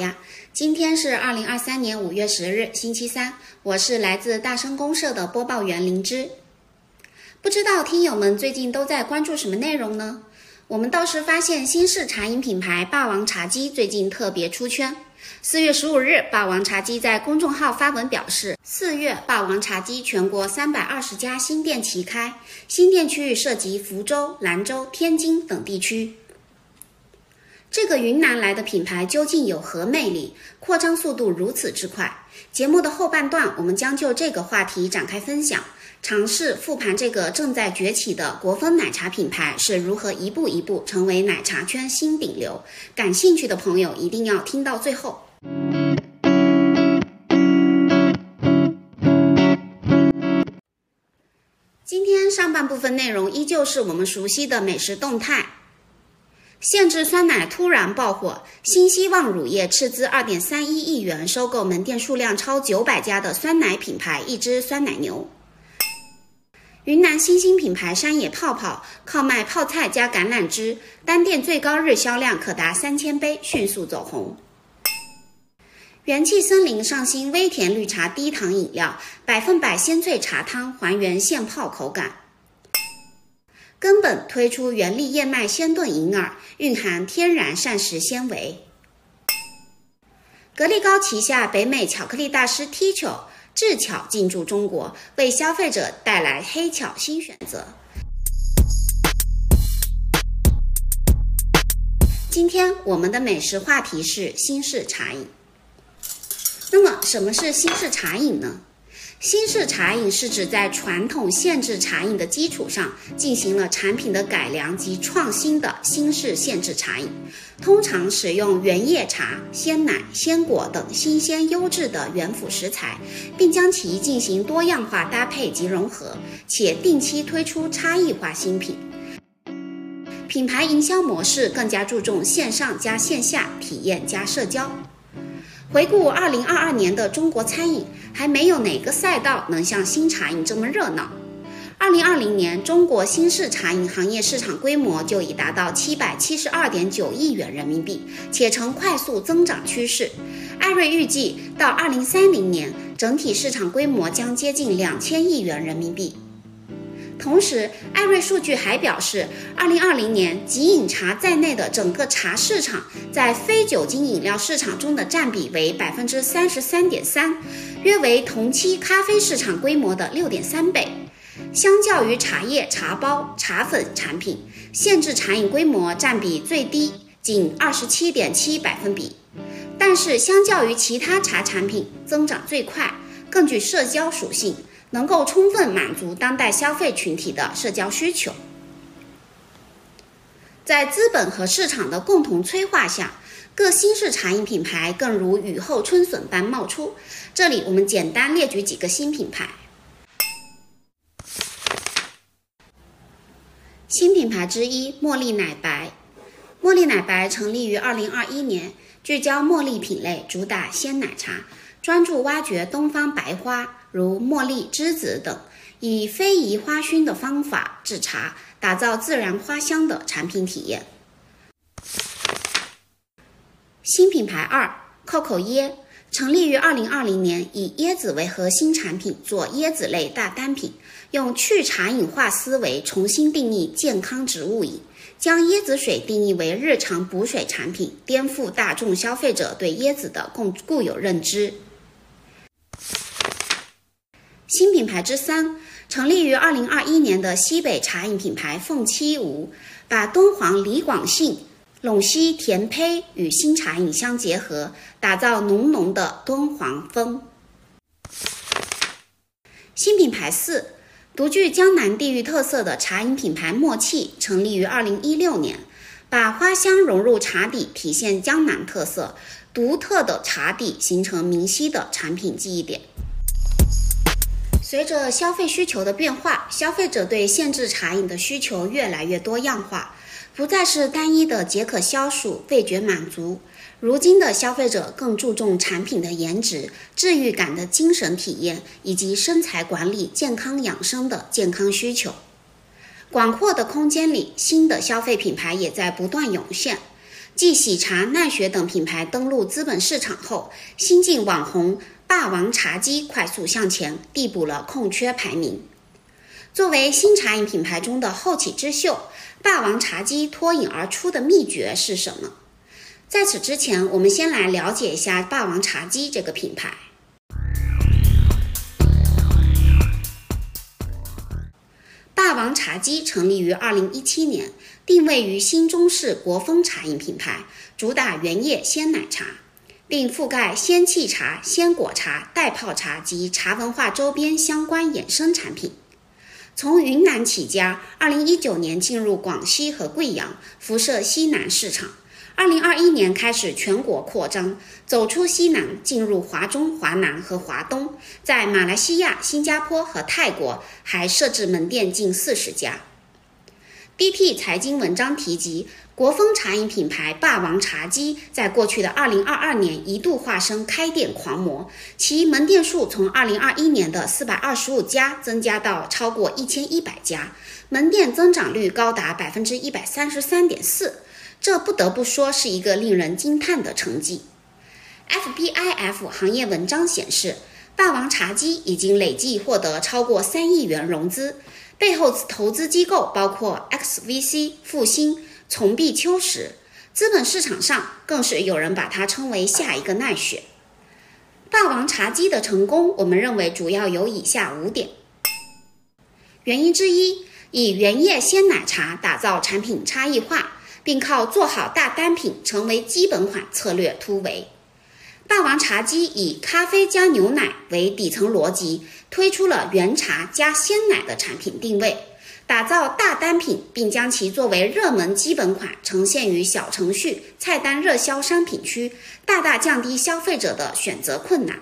呀！今天是二零二三年五月十日，星期三。我是来自大声公社的播报员灵芝。不知道听友们最近都在关注什么内容呢？我们倒是发现新式茶饮品牌霸王茶姬最近特别出圈。四月十五日，霸王茶姬在公众号发文表示，四月霸王茶姬全国三百二十家新店齐开，新店区域涉及福州、兰州、天津等地区。这个云南来的品牌究竟有何魅力？扩张速度如此之快？节目的后半段，我们将就这个话题展开分享，尝试复盘这个正在崛起的国风奶茶品牌是如何一步一步成为奶茶圈新顶流。感兴趣的朋友一定要听到最后。今天上半部分内容依旧是我们熟悉的美食动态。限制酸奶突然爆火，新希望乳业斥资二点三一亿元收购门店数量超九百家的酸奶品牌一只酸奶牛。云南新兴品牌山野泡泡靠卖泡菜加橄榄枝，单店最高日销量可达三千杯，迅速走红。元气森林上新微甜绿茶低糖饮料，百分百鲜萃茶汤，还原现泡口感。根本推出原粒燕麦鲜炖银耳，蕴含天然膳食纤维。格力高旗下北美巧克力大师 Teacher 智巧进驻中国，为消费者带来黑巧新选择。今天我们的美食话题是新式茶饮。那么，什么是新式茶饮呢？新式茶饮是指在传统限制茶饮的基础上，进行了产品的改良及创新的新式限制茶饮。通常使用原叶茶、鲜奶、鲜果等新鲜优质的原辅食材，并将其进行多样化搭配及融合，且定期推出差异化新品。品牌营销模式更加注重线上加线下体验加社交。回顾二零二二年的中国餐饮，还没有哪个赛道能像新茶饮这么热闹。二零二零年，中国新式茶饮行业市场规模就已达到七百七十二点九亿元人民币，且呈快速增长趋势。艾瑞预计，到二零三零年，整体市场规模将接近两千亿元人民币。同时，艾瑞数据还表示，二零二零年即饮茶在内的整个茶市场在非酒精饮料市场中的占比为百分之三十三点三，约为同期咖啡市场规模的六点三倍。相较于茶叶、茶包、茶粉产品，限制茶饮规模占比最低，仅二十七点七百分比，但是相较于其他茶产品，增长最快，更具社交属性。能够充分满足当代消费群体的社交需求，在资本和市场的共同催化下，各新式茶饮品牌更如雨后春笋般冒出。这里我们简单列举几个新品牌。新品牌之一，茉莉奶白。茉莉奶白成立于二零二一年，聚焦茉莉品类，主打鲜奶茶，专注挖掘东方白花。如茉莉、栀子等，以非遗花熏的方法制茶，打造自然花香的产品体验。新品牌二，COCO 椰，成立于二零二零年，以椰子为核心产品，做椰子类大单品，用去茶饮化思维重新定义健康植物饮，将椰子水定义为日常补水产品，颠覆大众消费者对椰子的共固有认知。新品牌之三，成立于二零二一年的西北茶饮品牌凤七梧，把敦煌李广信陇西甜胚与新茶饮相结合，打造浓浓的敦煌风。新品牌四，独具江南地域特色的茶饮品牌默契，成立于二零一六年，把花香融入茶底，体现江南特色，独特的茶底形成明晰的产品记忆点。随着消费需求的变化，消费者对限制茶饮的需求越来越多样化，不再是单一的解渴消暑、味觉满足。如今的消费者更注重产品的颜值、治愈感的精神体验，以及身材管理、健康养生的健康需求。广阔的空间里，新的消费品牌也在不断涌现。继喜茶、奈雪等品牌登陆资本市场后，新晋网红霸王茶姬快速向前，递补了空缺排名。作为新茶饮品牌中的后起之秀，霸王茶姬脱颖而出的秘诀是什么？在此之前，我们先来了解一下霸王茶姬这个品牌。霸王茶姬成立于二零一七年，定位于新中式国风茶饮品牌，主打原叶鲜奶茶，并覆盖鲜气茶、鲜果茶、袋泡茶及茶文化周边相关衍生产品。从云南起家，二零一九年进入广西和贵阳，辐射西南市场。二零二一年开始全国扩张，走出西南，进入华中、华南和华东，在马来西亚、新加坡和泰国还设置门店近四十家。BP 财经文章提及，国风茶饮品牌霸王茶姬在过去的2022年一度化身开店狂魔，其门店数从2021年的425家增加到超过1100家，门店增长率高达百分之一百三十三点四，这不得不说是一个令人惊叹的成绩。FBIF 行业文章显示，霸王茶姬已经累计获得超过三亿元融资。背后投资机构包括 XVC、复兴、从碧秋实，资本市场上更是有人把它称为下一个奈雪。霸王茶姬的成功，我们认为主要有以下五点。原因之一，以原叶鲜奶茶打造产品差异化，并靠做好大单品成为基本款策略突围。霸王茶姬以咖啡加牛奶为底层逻辑，推出了原茶加鲜奶的产品定位，打造大单品，并将其作为热门基本款呈现于小程序、菜单热销商品区，大大降低消费者的选择困难。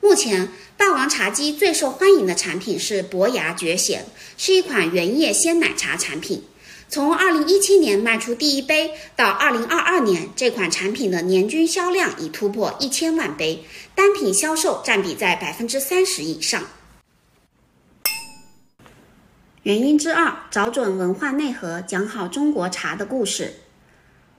目前，霸王茶姬最受欢迎的产品是伯牙绝弦，是一款原叶鲜奶茶产品。从二零一七年卖出第一杯到二零二二年，这款产品的年均销量已突破一千万杯，单品销售占比在百分之三十以上。原因之二，找准文化内核，讲好中国茶的故事。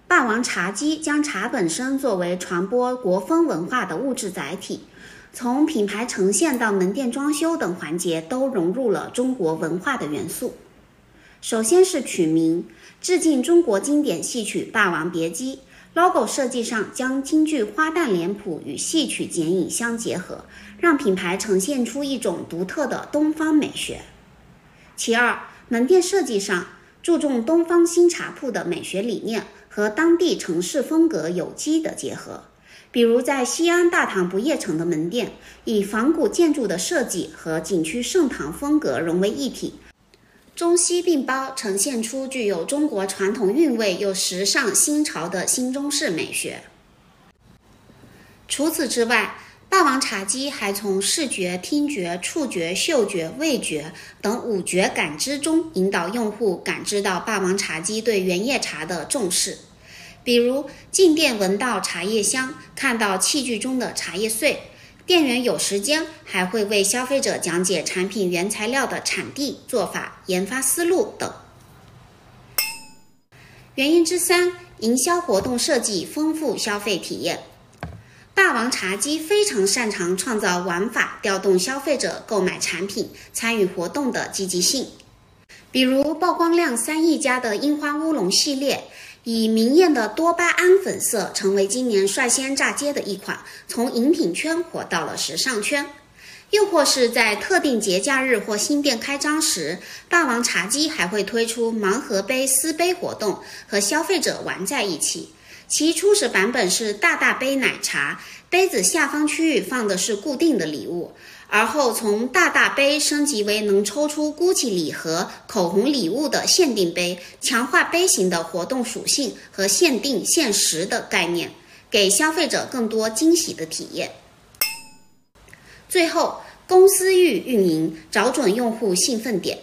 霸王茶姬将茶本身作为传播国风文化的物质载体，从品牌呈现到门店装修等环节都融入了中国文化的元素。首先是取名，致敬中国经典戏曲《霸王别姬》。logo 设计上将京剧花旦脸谱与戏曲剪影相结合，让品牌呈现出一种独特的东方美学。其二，门店设计上注重东方新茶铺的美学理念和当地城市风格有机的结合，比如在西安大唐不夜城的门店，以仿古建筑的设计和景区盛唐风格融为一体。中西并包，呈现出具有中国传统韵味又时尚新潮的新中式美学。除此之外，霸王茶姬还从视觉、听觉、触觉、嗅觉、味觉等五觉感知中引导用户感知到霸王茶姬对原叶茶的重视，比如进店闻到茶叶香，看到器具中的茶叶碎。店员有时间还会为消费者讲解产品原材料的产地、做法、研发思路等。原因之三，营销活动设计丰富消费体验。霸王茶姬非常擅长创造玩法，调动消费者购买产品、参与活动的积极性。比如曝光量三亿加的樱花乌龙系列。以明艳的多巴胺粉色成为今年率先炸街的一款，从饮品圈火到了时尚圈。又或是在特定节假日或新店开张时，霸王茶姬还会推出盲盒杯撕杯活动，和消费者玩在一起。其初始版本是大大杯奶茶，杯子下方区域放的是固定的礼物。而后从大大杯升级为能抽出 GUCCI 礼盒、口红礼物的限定杯，强化杯型的活动属性和限定限时的概念，给消费者更多惊喜的体验。最后，公司域运营，找准用户兴奋点。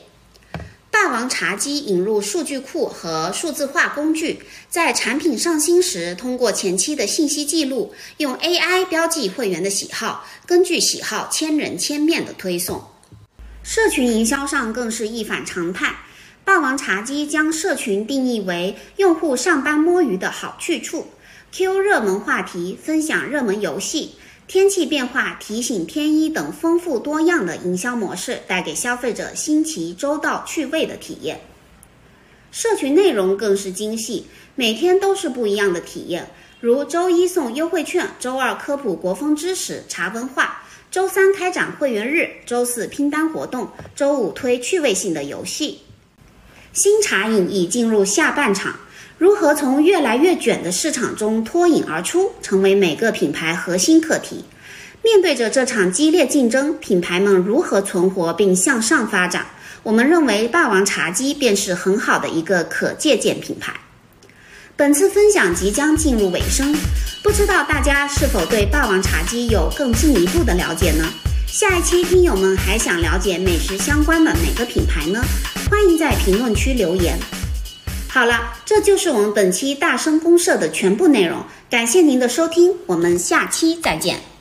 霸王茶姬引入数据库和数字化工具，在产品上新时，通过前期的信息记录，用 AI 标记会员的喜好，根据喜好千人千面的推送。社群营销上更是一反常态，霸王茶姬将社群定义为用户上班摸鱼的好去处，Q 热门话题、分享热门游戏、天气变化提醒天一等丰富多样的营销模式，带给消费者新奇、周到、趣味的体验。社群内容更是精细，每天都是不一样的体验，如周一送优惠券，周二科普国风知识、茶文化，周三开展会员日，周四拼单活动，周五推趣味性的游戏。新茶饮已进入下半场，如何从越来越卷的市场中脱颖而出，成为每个品牌核心课题。面对着这场激烈竞争，品牌们如何存活并向上发展？我们认为霸王茶姬便是很好的一个可借鉴品牌。本次分享即将进入尾声，不知道大家是否对霸王茶姬有更进一步的了解呢？下一期听友们还想了解美食相关的哪个品牌呢？欢迎在评论区留言。好了，这就是我们本期大声公社的全部内容，感谢您的收听，我们下期再见。